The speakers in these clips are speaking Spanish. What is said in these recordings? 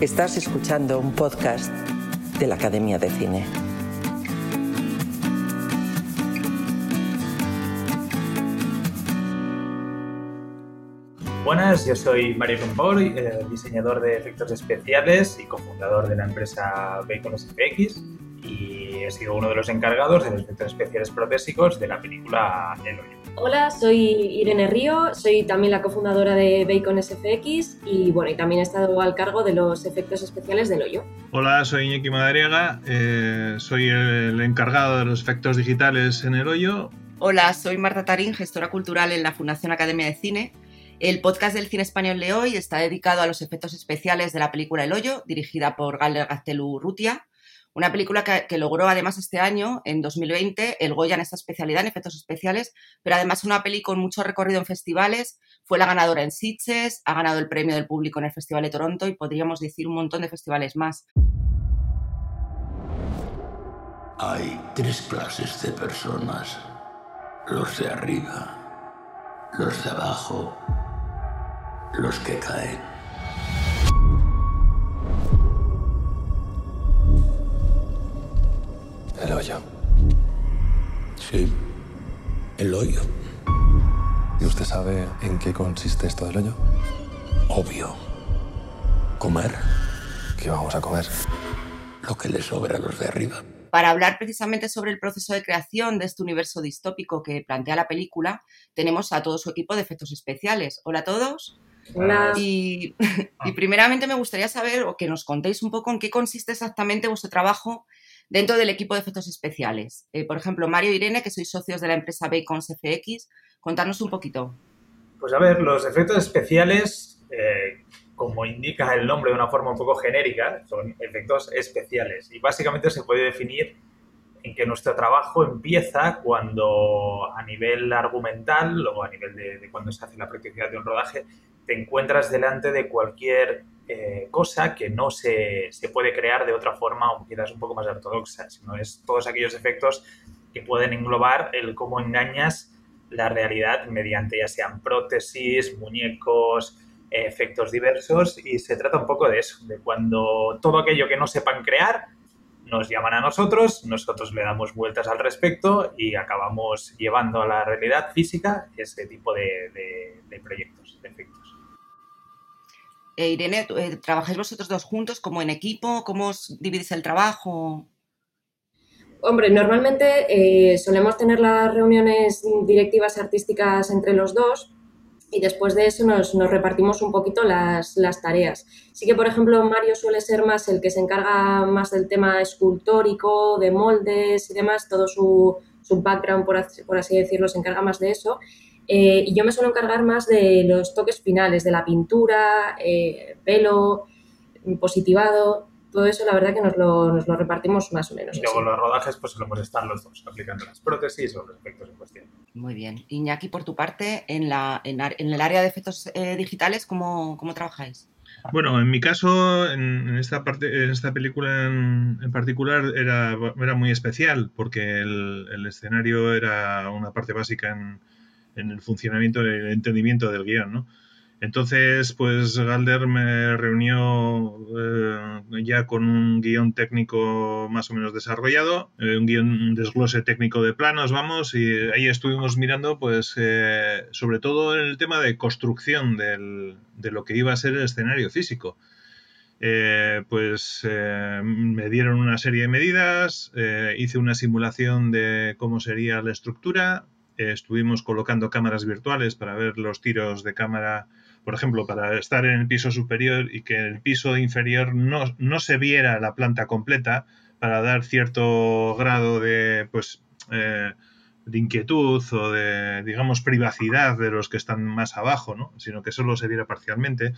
Estás escuchando un podcast de la Academia de Cine. Buenas, yo soy Mario Rompoy, eh, diseñador de efectos especiales y cofundador de la empresa Bacon SFX y he sido uno de los encargados de los efectos especiales protésicos de la película El Hoyo. Hola, soy Irene Río, soy también la cofundadora de Bacon SFX y bueno, y también he estado al cargo de los efectos especiales del hoyo. Hola, soy Iñaki Madariaga, eh, soy el encargado de los efectos digitales en el hoyo. Hola, soy Marta Tarín, gestora cultural en la Fundación Academia de Cine. El podcast del cine español de hoy está dedicado a los efectos especiales de la película El Hoyo, dirigida por Galder Gaztelu Rutia, una película que, logró además este año, en 2020, el Goya en esta especialidad, en efectos especiales, pero además una peli con mucho recorrido en festivales. Fue la ganadora en Sitges, ha ganado el premio del público en el Festival de Toronto y podríamos decir un montón de festivales más. Hay tres clases de personas. Los de arriba, los de abajo, los que caen. El hoyo. Sí, el hoyo. ¿Y usted sabe en qué consiste esto del hoyo? Obvio. Comer. ¿Qué vamos a comer? Lo que le sobra a los de arriba. Para hablar precisamente sobre el proceso de creación de este universo distópico que plantea la película, tenemos a todo su equipo de efectos especiales. Hola a todos. Hola. Y, y primeramente me gustaría saber o que nos contéis un poco en qué consiste exactamente vuestro trabajo dentro del equipo de efectos especiales. Eh, por ejemplo, Mario y Irene, que sois socios de la empresa Bacon FX, contarnos un poquito. Pues a ver, los efectos especiales, eh, como indica el nombre de una forma un poco genérica, son efectos especiales. Y básicamente se puede definir en que nuestro trabajo empieza cuando a nivel argumental o a nivel de, de cuando se hace la practicidad de un rodaje, te encuentras delante de cualquier eh, cosa que no se, se, puede crear de otra forma, o quizás un poco más ortodoxa, sino es todos aquellos efectos que pueden englobar el cómo engañas la realidad mediante ya sean prótesis, muñecos, efectos diversos, y se trata un poco de eso, de cuando todo aquello que no sepan crear nos llaman a nosotros, nosotros le damos vueltas al respecto y acabamos llevando a la realidad física ese tipo de, de proyectos, de efectos. Eh, Irene, eh, ¿trabajáis vosotros dos juntos como en equipo? ¿Cómo os dividís el trabajo? Hombre, normalmente eh, solemos tener las reuniones directivas artísticas entre los dos y después de eso nos, repartimos un poquito las, tareas. Sí que, por ejemplo, Mario suele ser más el que se encarga más del tema escultórico, de moldes y demás, todo su, su background, por así decirlo, se encarga más de eso. Eh, y yo me suelo encargar más de los toques finales, de la pintura, eh, pelo, positivado, todo eso la verdad que nos lo, nos lo repartimos más o menos. Y luego así. los rodajes pues solemos estar los dos aplicando las prótesis o los efectos en cuestión. Muy bien. Iñaki, por tu parte, en, la, en, en el área de efectos eh, digitales, ¿cómo, ¿cómo, trabajáis? Bueno, en mi caso, en, en esta parte, en esta película en, en, particular era, era muy especial porque el, el escenario era una parte básica en, en el funcionamiento, el entendimiento del guion, ¿no? Entonces, pues Galder me reunió eh, ya con un guion técnico más o menos desarrollado, eh, un guion, desglose técnico de planos, vamos, y ahí estuvimos mirando, pues, eh, sobre todo el tema de construcción del, de lo que iba a ser el escenario físico. Pues me dieron una serie de medidas, hice una simulación de cómo sería la estructura, estuvimos colocando cámaras virtuales para ver los tiros de cámara por ejemplo, para estar en el piso superior y que en el piso inferior no, no se viera la planta completa para dar cierto grado de, pues, eh, inquietud o de, digamos, privacidad de los que están más abajo, ¿no? sino que solo se viera parcialmente.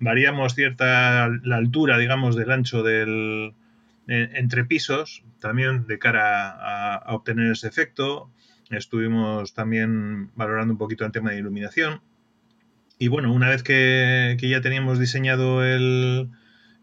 Variamos cierta la altura, digamos, del ancho del, entre pisos, también de cara a, obtener ese efecto. Estuvimos también valorando un poquito el tema de iluminación. Y bueno, una vez que, ya teníamos diseñado el,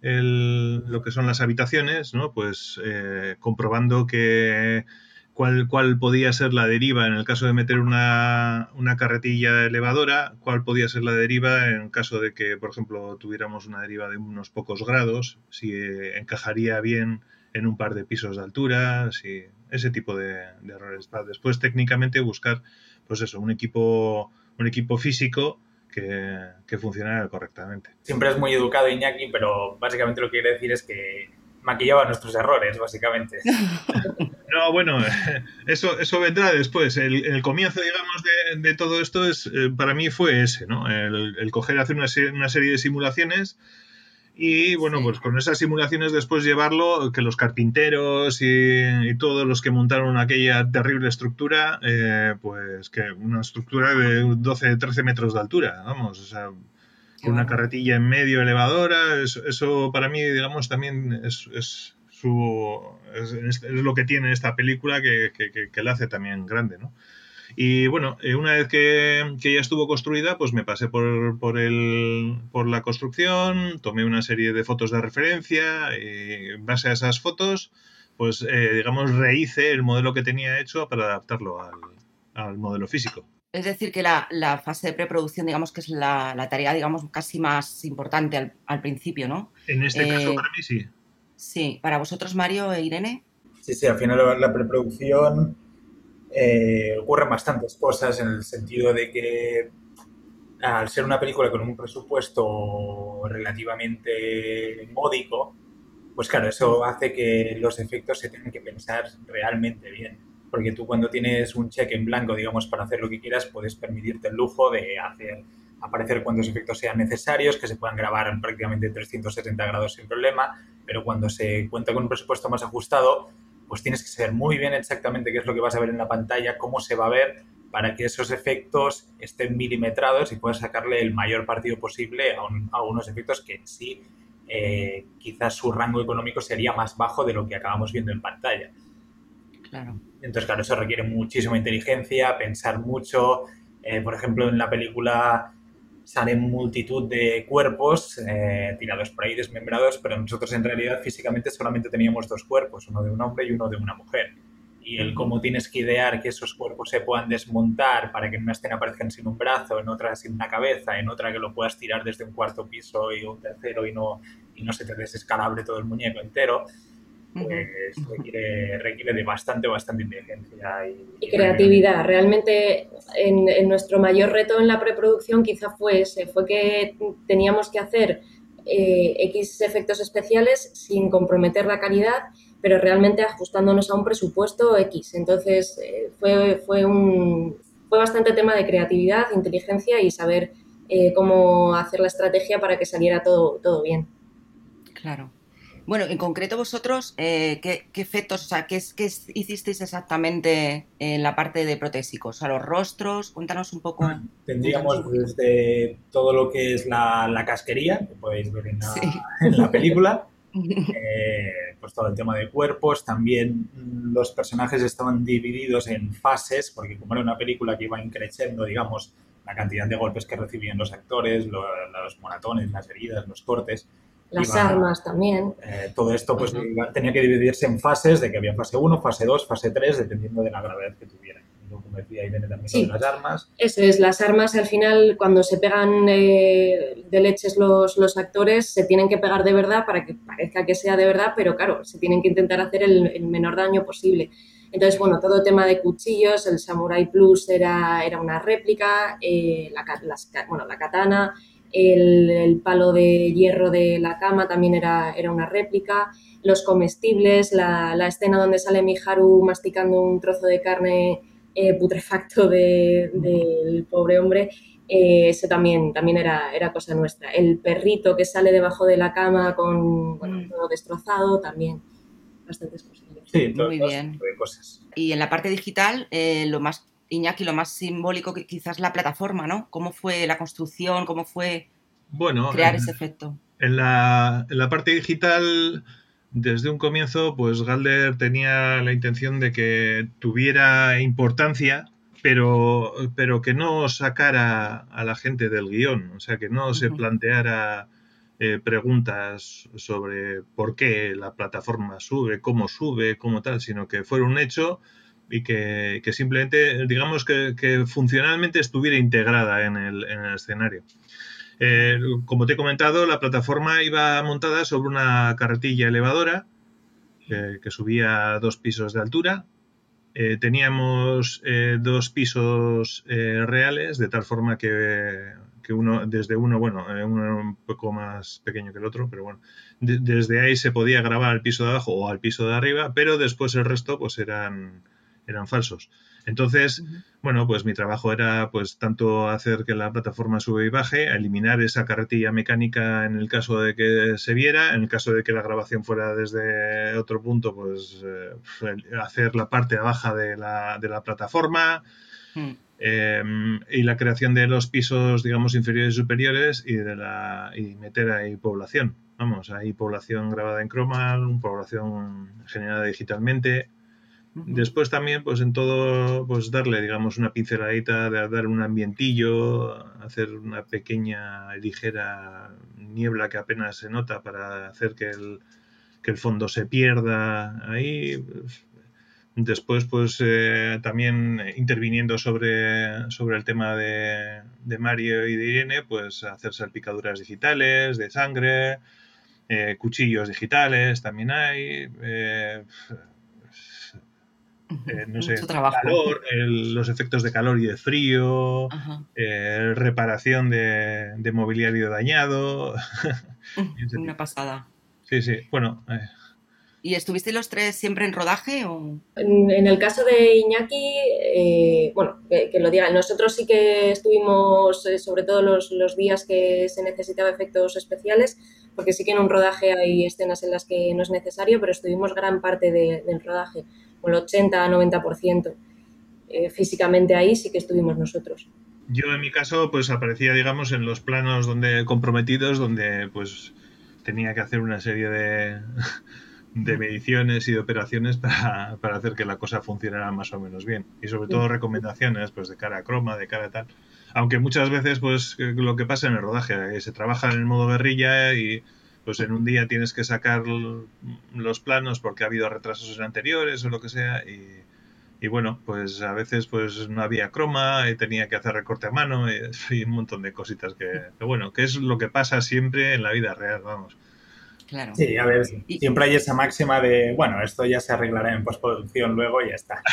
lo que son las habitaciones, ¿no? pues eh, comprobando que cuál, cuál podía ser la deriva en el caso de meter una, una, carretilla elevadora, cuál podía ser la deriva en caso de que, por ejemplo, tuviéramos una deriva de unos pocos grados, si encajaría bien en un par de pisos de altura, si ese tipo de, errores. Para después técnicamente buscar, pues eso, un equipo, un equipo físico que, que funcionara correctamente. Siempre es muy educado Iñaki, pero básicamente lo que quiere decir es que maquillaba nuestros errores, básicamente. No, bueno, eso, eso vendrá después. El, comienzo, digamos, de, todo esto es, eh, para mí fue ese, ¿no? El, coger, hacer una, una, serie de simulaciones y, bueno, pues con esas simulaciones después llevarlo, que los carpinteros y, todos los que montaron aquella terrible estructura, eh, pues que una estructura de 12, 13 metros de altura, vamos, o sea, una carretilla en medio elevadora, eso, para mí, digamos, también es, es su, es, lo que tiene esta película que, que, la hace también grande, ¿no? Y bueno, eh, una vez que, que, ya estuvo construida, pues me pasé por, por, el, por la construcción, tomé una serie de fotos de referencia y en base a esas fotos, pues eh, digamos, rehice el modelo que tenía hecho para adaptarlo al, al modelo físico. Es decir, que la, fase de preproducción, digamos que es la, tarea, digamos, casi más importante al, principio, ¿no? En este caso, eh, para mí sí. Sí, para vosotros, Mario e Irene. Sí, sí, al final la, preproducción eh, ocurren bastantes cosas en el sentido de que al ser una película con un presupuesto relativamente módico, pues claro, eso hace que los efectos se tengan que pensar realmente bien. Porque tú cuando tienes un cheque en blanco, digamos, para hacer lo que quieras, puedes permitirte el lujo de hacer aparecer cuantos efectos sean necesarios, que se puedan grabar en prácticamente 360 grados sin problema, pero cuando se cuenta con un presupuesto más ajustado, pues tienes que saber muy bien exactamente qué es lo que vas a ver en la pantalla, cómo se va a ver, para que esos efectos estén milimetrados y puedas sacarle el mayor partido posible a, unos efectos que en sí eh, quizás su rango económico sería más bajo de lo que acabamos viendo en pantalla. Claro. Entonces, claro, eso requiere muchísima inteligencia, pensar mucho. Eh, por ejemplo, en la película salen multitud de cuerpos eh, tirados por ahí, desmembrados, pero nosotros en realidad físicamente solamente teníamos dos cuerpos, uno de un hombre y uno de una mujer. Y el cómo tienes que idear que esos cuerpos se puedan desmontar para que en una escena aparezcan sin un brazo, en otra sin una cabeza, en otra que lo puedas tirar desde un cuarto piso y un tercero y no, y no se te desescalabre todo el muñeco entero pues requiere, de bastante, bastante inteligencia y, creatividad. Realmente en, nuestro mayor reto en la preproducción quizá fue ese, fue que teníamos que hacer eh, X efectos especiales sin comprometer la calidad, pero realmente ajustándonos a un presupuesto X. Entonces eh, fue, fue, un, fue bastante tema de creatividad, inteligencia y saber eh, cómo hacer la estrategia para que saliera todo, todo bien. Claro. Bueno, en concreto vosotros, eh, ¿qué, efectos, o sea, ¿qué, qué, hicisteis exactamente en la parte de protésicos? A los rostros, cuéntanos un poco. Tendríamos desde todo lo que es la, casquería, que podéis ver en la, película, eh, pues todo el tema de cuerpos, también los personajes estaban divididos en fases, porque como era una película que iba increciendo, digamos, la cantidad de golpes que recibían los actores, los moratones, las heridas, los cortes, las armas también. Eh, todo esto pues tenía que dividirse en fases, de que había fase 1, fase 2, fase 3, dependiendo de la gravedad que tuviera. Como decía, ahí viene también las armas. Eso es, las armas al final, cuando se pegan eh, de leches los, los, actores, se tienen que pegar de verdad para que parezca que sea de verdad, pero claro, se tienen que intentar hacer el, menor daño posible. Entonces, bueno, todo tema de cuchillos, el Samurai Plus era, era una réplica, eh, la, bueno, la katana, el, palo de hierro de la cama también era, era una réplica, los comestibles, la, escena donde sale Miharu masticando un trozo de carne eh, putrefacto del pobre hombre, eh, eso también, también era, era cosa nuestra. El perrito que sale debajo de la cama con mm. todo destrozado también. bastantes cosillas. Sí, todo- Muy bien. ese tipo de cosas. Y en la parte digital, eh, lo más, Iñaki, lo más simbólico que quizás la plataforma, ¿no? ¿Cómo fue la construcción? ¿Cómo fue Bueno, crear en- ese efecto? En la, en la parte digital, desde un comienzo, pues Galder tenía la intención de que tuviera importancia, pero, pero que no sacara a la gente del guion, o sea, que no se planteara eh, preguntas sobre por qué la plataforma sube, cómo sube, cómo tal, sino que fuera un hecho y que, simplemente, digamos, que, funcionalmente estuviera integrada en el, en el escenario. Eh, como te he comentado, la plataforma iba montada sobre una carretilla elevadora eh, que subía dos pisos de altura. Eh, teníamos dos pisos reales, de tal forma que, que uno, desde uno, bueno, uno era un poco más pequeño que el otro, pero bueno, de- desde ahí se podía grabar al piso de abajo o al piso de arriba, pero después el resto pues eran, eran falsos. Entonces, bueno, pues mi trabajo era pues tanto hacer que la plataforma sube y baje, eliminar esa carretilla mecánica en el caso de que se viera, en el caso de que la grabación fuera desde otro punto, pues eh, hacer la parte baja de la, de la plataforma Mm. eh, y la creación de los pisos, digamos, inferiores y superiores y de la y meter ahí población. Vamos, ahí población grabada en croma, población generada digitalmente, Después también, pues en todo, pues darle, digamos, una pinceladita, de dar un ambientillo, hacer una pequeña, ligera niebla que apenas se nota para hacer que el, que el fondo se pierda ahí. Después, pues eh, también interviniendo sobre, sobre el tema de, de Mario y de Irene, pues hacer salpicaduras digitales, de sangre, eh, cuchillos digitales también hay. eh, eh, no sé, Mucho trabajo. calor, el- los efectos de calor y de frío, eh, reparación de, de mobiliario dañado. Una pasada. Sí, sí, bueno, eh, ¿Y estuvisteis los tres siempre en rodaje o...? En, en el caso de Iñaki, eh, bueno, que, que lo diga, nosotros sí que estuvimos, eh, sobre todo los, los días que se necesitaba efectos especiales, porque sí que en un rodaje hay escenas en las que no es necesario, pero estuvimos gran parte de- del rodaje, el 80-90%. Eh, físicamente ahí sí que estuvimos nosotros. yo en mi caso, pues aparecía, digamos, en los planos donde comprometidos, donde pues tenía que hacer una serie de, de mediciones y de operaciones para, para hacer que la cosa funcionara más o menos bien. Y sobre todo recomendaciones, pues de cara a croma, de cara a tal. Aunque muchas veces, pues lo que pasa en el rodaje, eh, se trabaja en el modo guerrilla y pues en un día tienes que sacar los planos porque ha habido retrasos en anteriores o lo que sea y, y bueno, pues a veces pues no había croma y tenía que hacer recorte a mano y, y un montón de cositas que, que bueno, que es lo que pasa siempre en la vida real, vamos. Claro. Sí, a ver, siempre hay esa máxima de, bueno, esto ya se arreglará en postproducción luego y ya está.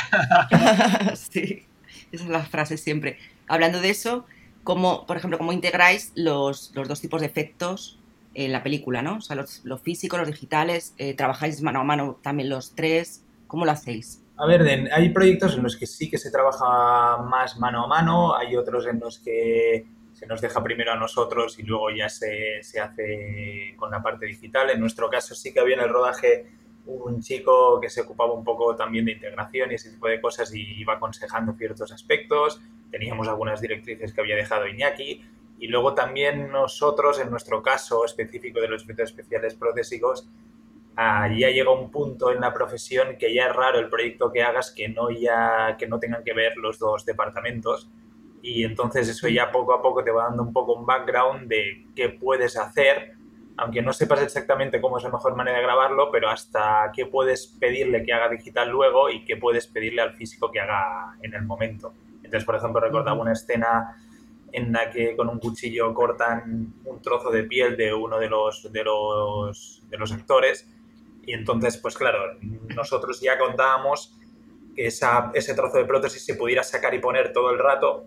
sí, esa es la frase siempre. Hablando de eso, ¿cómo, por ejemplo, cómo integráis los, los dos tipos de efectos en la película, ¿no? O sea, los, los físicos, los digitales, eh, trabajáis mano a mano también los tres, ¿cómo lo hacéis? A ver, en- hay proyectos en los que sí que se trabaja más mano a mano, hay otros en los que se nos deja primero a nosotros y luego ya se, se hace con la parte digital. En nuestro caso sí que había en el rodaje un chico que se ocupaba un poco también de integración y ese tipo de cosas y iba aconsejando ciertos aspectos. Teníamos algunas directrices que había dejado Iñaki y luego también nosotros, en nuestro caso específico de los efectos especiales protésicos, ya llega un punto en la profesión que ya es raro el proyecto que hagas que no, ya, que no tengan que ver los dos departamentos. Y entonces eso ya poco a poco te va dando un poco un background de qué puedes hacer, aunque no sepas exactamente cómo es la mejor manera de grabarlo, pero hasta qué puedes pedirle que haga digital luego y qué puedes pedirle al físico que haga en el momento. Entonces, por ejemplo, recordaba una escena en la que con un cuchillo cortan un trozo de piel de uno de los, de los, de los actores y entonces, pues claro, nosotros ya contábamos que esa, ese trozo de prótesis se pudiera sacar y poner todo el rato,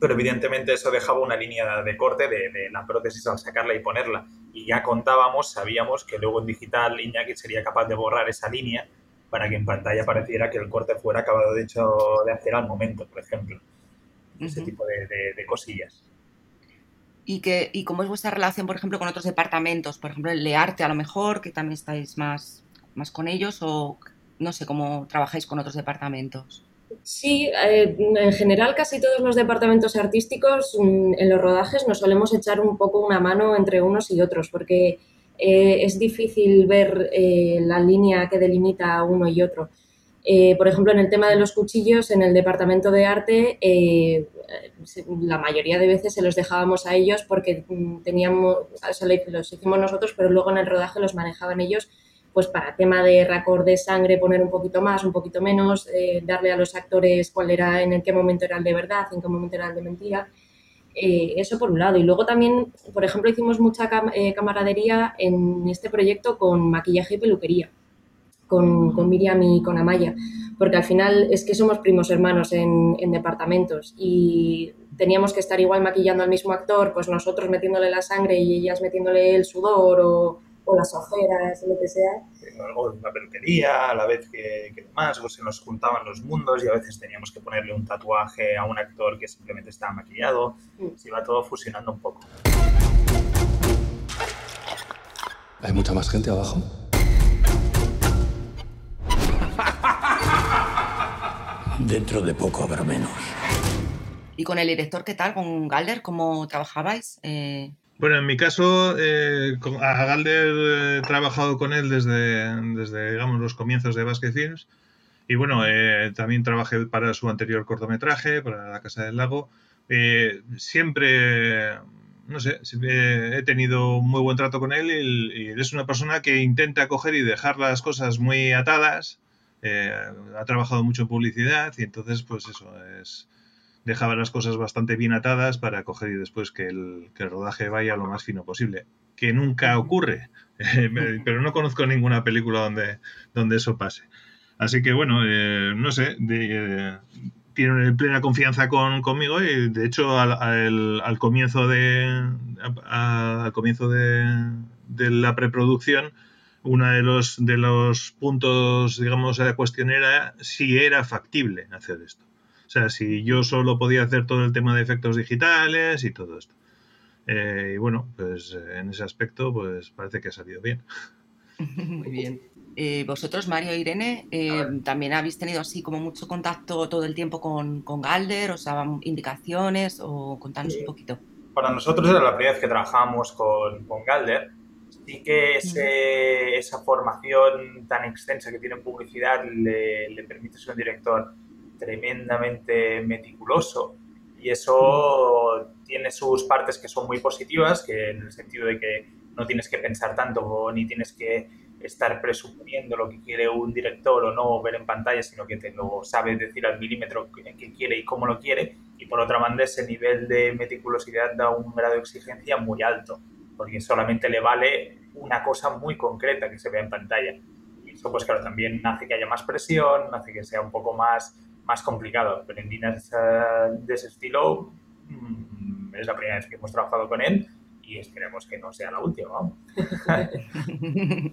pero evidentemente eso dejaba una línea de corte de, de la prótesis al sacarla y ponerla. Y ya contábamos, sabíamos que luego en digital Iñaki sería capaz de borrar esa línea para que en pantalla pareciera que el corte fuera acabado de hecho de hacer al momento, por ejemplo. Ese tipo de, de- de cosillas. ¿Y, que, ¿Y cómo es vuestra relación, por ejemplo, con otros departamentos? Por ejemplo, el de arte, a lo mejor, que también estáis más, más con ellos o no sé cómo trabajáis con otros departamentos? Sí, eh, en general casi todos los departamentos artísticos mm, en los rodajes nos solemos echar un poco una mano entre unos y otros porque eh, es difícil ver eh, la línea que delimita a uno y otro. Por ejemplo, en el tema de los cuchillos, en el departamento de arte, la mayoría de veces se los dejábamos a ellos porque mm, teníamos, los hicimos nosotros, pero luego en el rodaje los manejaban ellos pues para tema de racor de sangre poner un poquito más, un poquito menos, eh, darle a los actores cuál era, en qué momento era el de verdad, en qué momento era el de mentira. Eh, eso por un lado. Y luego también, por ejemplo, hicimos mucha eh, camaradería en este proyecto con maquillaje y peluquería, con, con, Miriam y con Amaya, porque al final es que somos primos hermanos en, en departamentos y teníamos que estar igual maquillando al mismo actor, pues nosotros metiéndole la sangre y ellas metiéndole el sudor o o las ojeras, o lo que sea. Algo de una peluquería, a la vez que, que demás, o se nos juntaban los mundos y a veces teníamos que ponerle un tatuaje a un actor que simplemente estaba maquillado. Mm. Se iba todo fusionando un poco. ¿Hay mucha más gente abajo? Dentro de poco habrá menos. ¿Y con el director qué tal? ¿Con Galder? ¿Cómo trabajabais? Eh... Bueno, en mi caso, eh, a Galder he trabajado con él desde, desde digamos, los comienzos de Basket Films. Y bueno, eh, también trabajé para su anterior cortometraje, para La Casa del Lago. Eh, siempre, no sé, he tenido muy buen trato con él y, y, es una persona que intenta coger y dejar las cosas muy atadas. Ha trabajado mucho en publicidad y entonces, pues eso, es, dejaba las cosas bastante bien atadas para coger y después que el, que el rodaje vaya lo más fino posible. Que nunca ocurre, pero no conozco ninguna película donde, donde eso pase. Así que bueno, eh, no sé, de, tiene plena confianza con, conmigo y de hecho al, al, comienzo de al comienzo de, de, la preproducción uno de los de los puntos digamos de la cuestión era si era factible hacer esto o sea, si yo solo podía hacer todo el tema de efectos digitales y todo esto. Eh, y bueno, pues eh, en ese aspecto, pues parece que ha salido bien. Muy bien. Eh, vosotros, Mario e Irene, también habéis tenido así como mucho contacto todo el tiempo con, con Galder, os daban indicaciones o contanos un poquito. Para nosotros era la primera vez que trabajamos con, con Galder. Sí que ese, esa formación tan extensa que tiene en publicidad le, le permite ser un director tremendamente meticuloso. Y eso tiene sus partes que son muy positivas, que en el sentido de que no tienes que pensar tanto ni tienes que estar presuponiendo lo que quiere un director o no ver en pantalla, sino que te lo sabe decir al milímetro qué quiere y cómo lo quiere. Y por otra banda, ese nivel de meticulosidad da un grado de exigencia muy alto, porque solamente le vale una cosa muy concreta que se vea en pantalla. Y eso, pues claro, también hace que haya más presión, hace que sea un poco más más complicado, pero en líneas de ese estilo mm, es la primera vez que hemos trabajado con él y esperemos que no sea la última.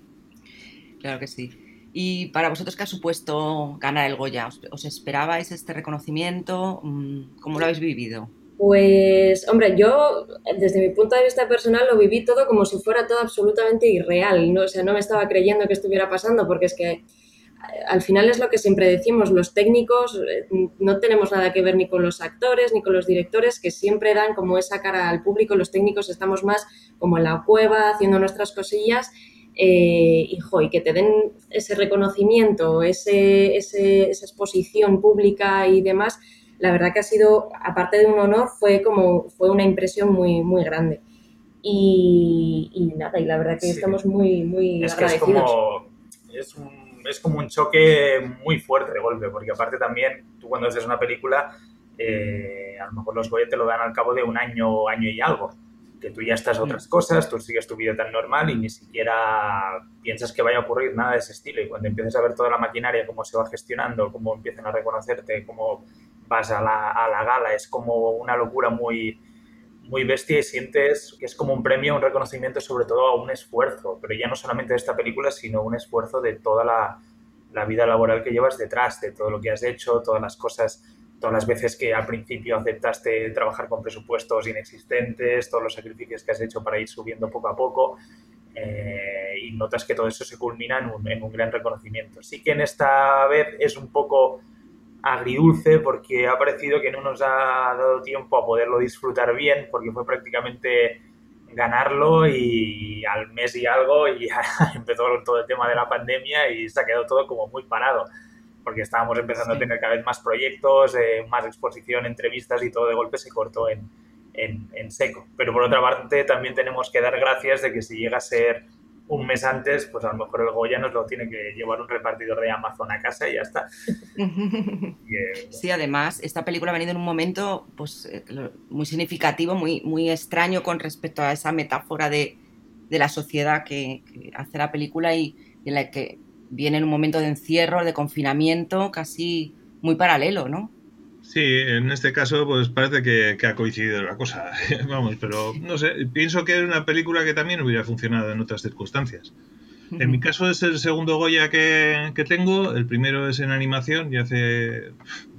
claro que sí. ¿Y para vosotros qué ha supuesto ganar el Goya? ¿Os, esperabais este reconocimiento? Mm, ¿Cómo lo habéis vivido? Pues, hombre, yo desde mi punto de vista personal lo viví todo como si fuera todo absolutamente irreal, ¿no? O sea, no me estaba creyendo que estuviera pasando porque es que al final es lo que siempre decimos, los técnicos eh, no tenemos nada que ver ni con los actores ni con los directores que siempre dan como esa cara al público, los técnicos estamos más como en la cueva haciendo nuestras cosillas eh, y, que te den ese reconocimiento, ese, esa exposición pública y demás, la verdad que ha sido, aparte de un honor, fue como fue una impresión muy, muy grande. Y, nada, y la verdad que estamos muy, muy es agradecidos. Que es como, es un es como un choque muy fuerte de golpe, porque aparte también tú cuando haces una película, eh, a lo mejor los Goya te lo dan al cabo de un año, año y algo, que tú ya estás a otras cosas, tú sigues tu vida tan normal y ni siquiera piensas que vaya a ocurrir nada de ese estilo. Y cuando empiezas a ver toda la maquinaria, cómo se va gestionando, cómo empiezan a reconocerte, cómo vas a la, a la gala, es como una locura muy, muy bestia y sientes que es como un premio, un reconocimiento sobre todo a un esfuerzo, pero ya no solamente de esta película, sino un esfuerzo de toda la, la, vida laboral que llevas detrás, de todo lo que has hecho, todas las cosas, todas las veces que al principio aceptaste trabajar con presupuestos inexistentes, todos los sacrificios que has hecho para ir subiendo poco a poco. eh, y notas que todo eso se culmina en un, en un gran reconocimiento. Sí que en esta vez es un poco agridulce porque ha parecido que no nos ha dado tiempo a poderlo disfrutar bien porque fue prácticamente ganarlo y al mes y algo y empezó todo el tema de la pandemia y se ha quedado todo como muy parado porque estábamos empezando a tener cada vez más proyectos, eh, más exposición, entrevistas y todo de golpe se cortó en, en, en, seco. Pero por otra parte también tenemos que dar gracias de que si llega a ser un mes antes, pues a lo mejor el Goya nos lo tiene que llevar un repartidor de Amazon a casa y ya está. Sí, además, esta película ha venido en un momento pues, eh, muy significativo, muy, muy extraño con respecto a esa metáfora de, de la sociedad que, que, hace la película y, y, en la que viene en un momento de encierro, de confinamiento, casi muy paralelo, ¿no? Sí, en este caso pues parece que, que, ha coincidido la cosa, vamos, pero no sé, pienso que es una película que también hubiera funcionado en otras circunstancias. En mi caso es el segundo Goya que, que tengo, el primero es en animación, ya hace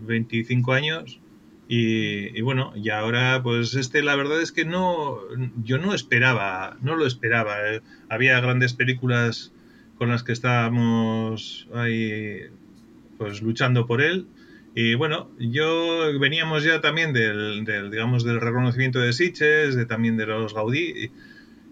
25 años, y, y, bueno, y ahora pues este la verdad es que no, yo no esperaba, no lo esperaba, eh. había grandes películas con las que estábamos ahí pues luchando por él, y bueno, yo veníamos ya también del, digamos, del reconocimiento de Sitges, de, también de los Gaudí,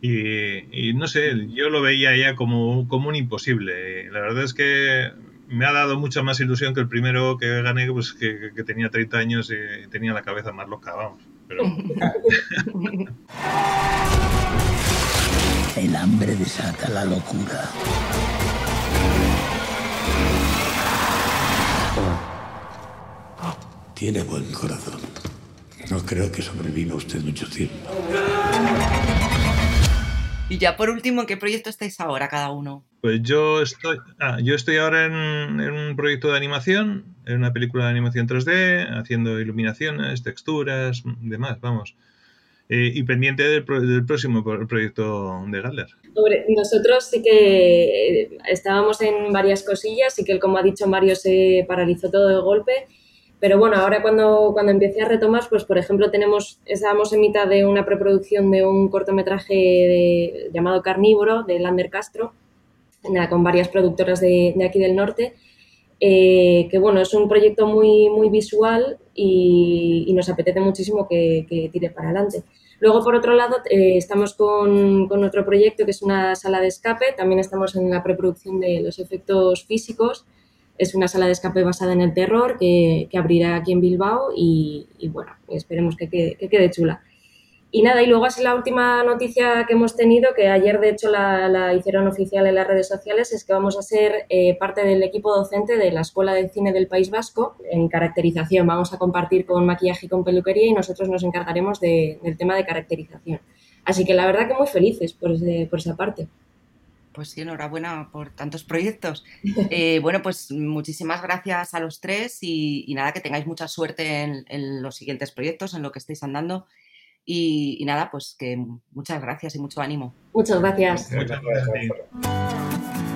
y, no sé, yo lo veía ya como, como un imposible. La verdad es que me ha dado mucha más ilusión que el primero que gané, pues que, tenía 30 años y tenía la cabeza más loca, vamos. El hambre desata la locura. Tiene buen corazón. No creo que sobreviva usted mucho tiempo. Y ya por último, ¿en qué proyecto estáis ahora cada uno? Pues yo estoy, ah, yo estoy ahora en, en, un proyecto de animación, en una película de animación 3D, haciendo iluminaciones, texturas, demás, vamos. Eh, y pendiente del, del, próximo proyecto de Galler. Nosotros sí que estábamos en varias cosillas y que, como ha dicho Mario, se paralizó todo de golpe pero bueno, ahora cuando, cuando empecé a retomar, pues por ejemplo tenemos, estábamos en mitad de una preproducción de un cortometraje llamado Carnívoro de Lander Castro, con varias productoras de, de aquí del norte, eh, que bueno, es un proyecto muy, muy visual y, y nos apetece muchísimo que, que, tire para adelante. Luego, por otro lado, eh, estamos con, con, otro proyecto que es una sala de escape, también estamos en la preproducción de los efectos físicos es una sala de escape basada en el terror que, que abrirá aquí en Bilbao y, bueno, esperemos que que quede, chula. Y nada, y luego así la última noticia que hemos tenido, que ayer de hecho la, hicieron oficial en las redes sociales, es que vamos a ser eh, parte del equipo docente de la Escuela de Cine del País Vasco en caracterización. Vamos a compartir con maquillaje y con peluquería y nosotros nos encargaremos de, del tema de caracterización. Así que la verdad que muy felices por esa parte. Pues sí, enhorabuena por tantos proyectos. Eh, bueno, pues muchísimas gracias a los tres y, y nada, que tengáis mucha suerte en, en, los siguientes proyectos, en lo que estéis andando. Y, y, nada, pues que muchas gracias y mucho ánimo. Muchas gracias. Muchas gracias.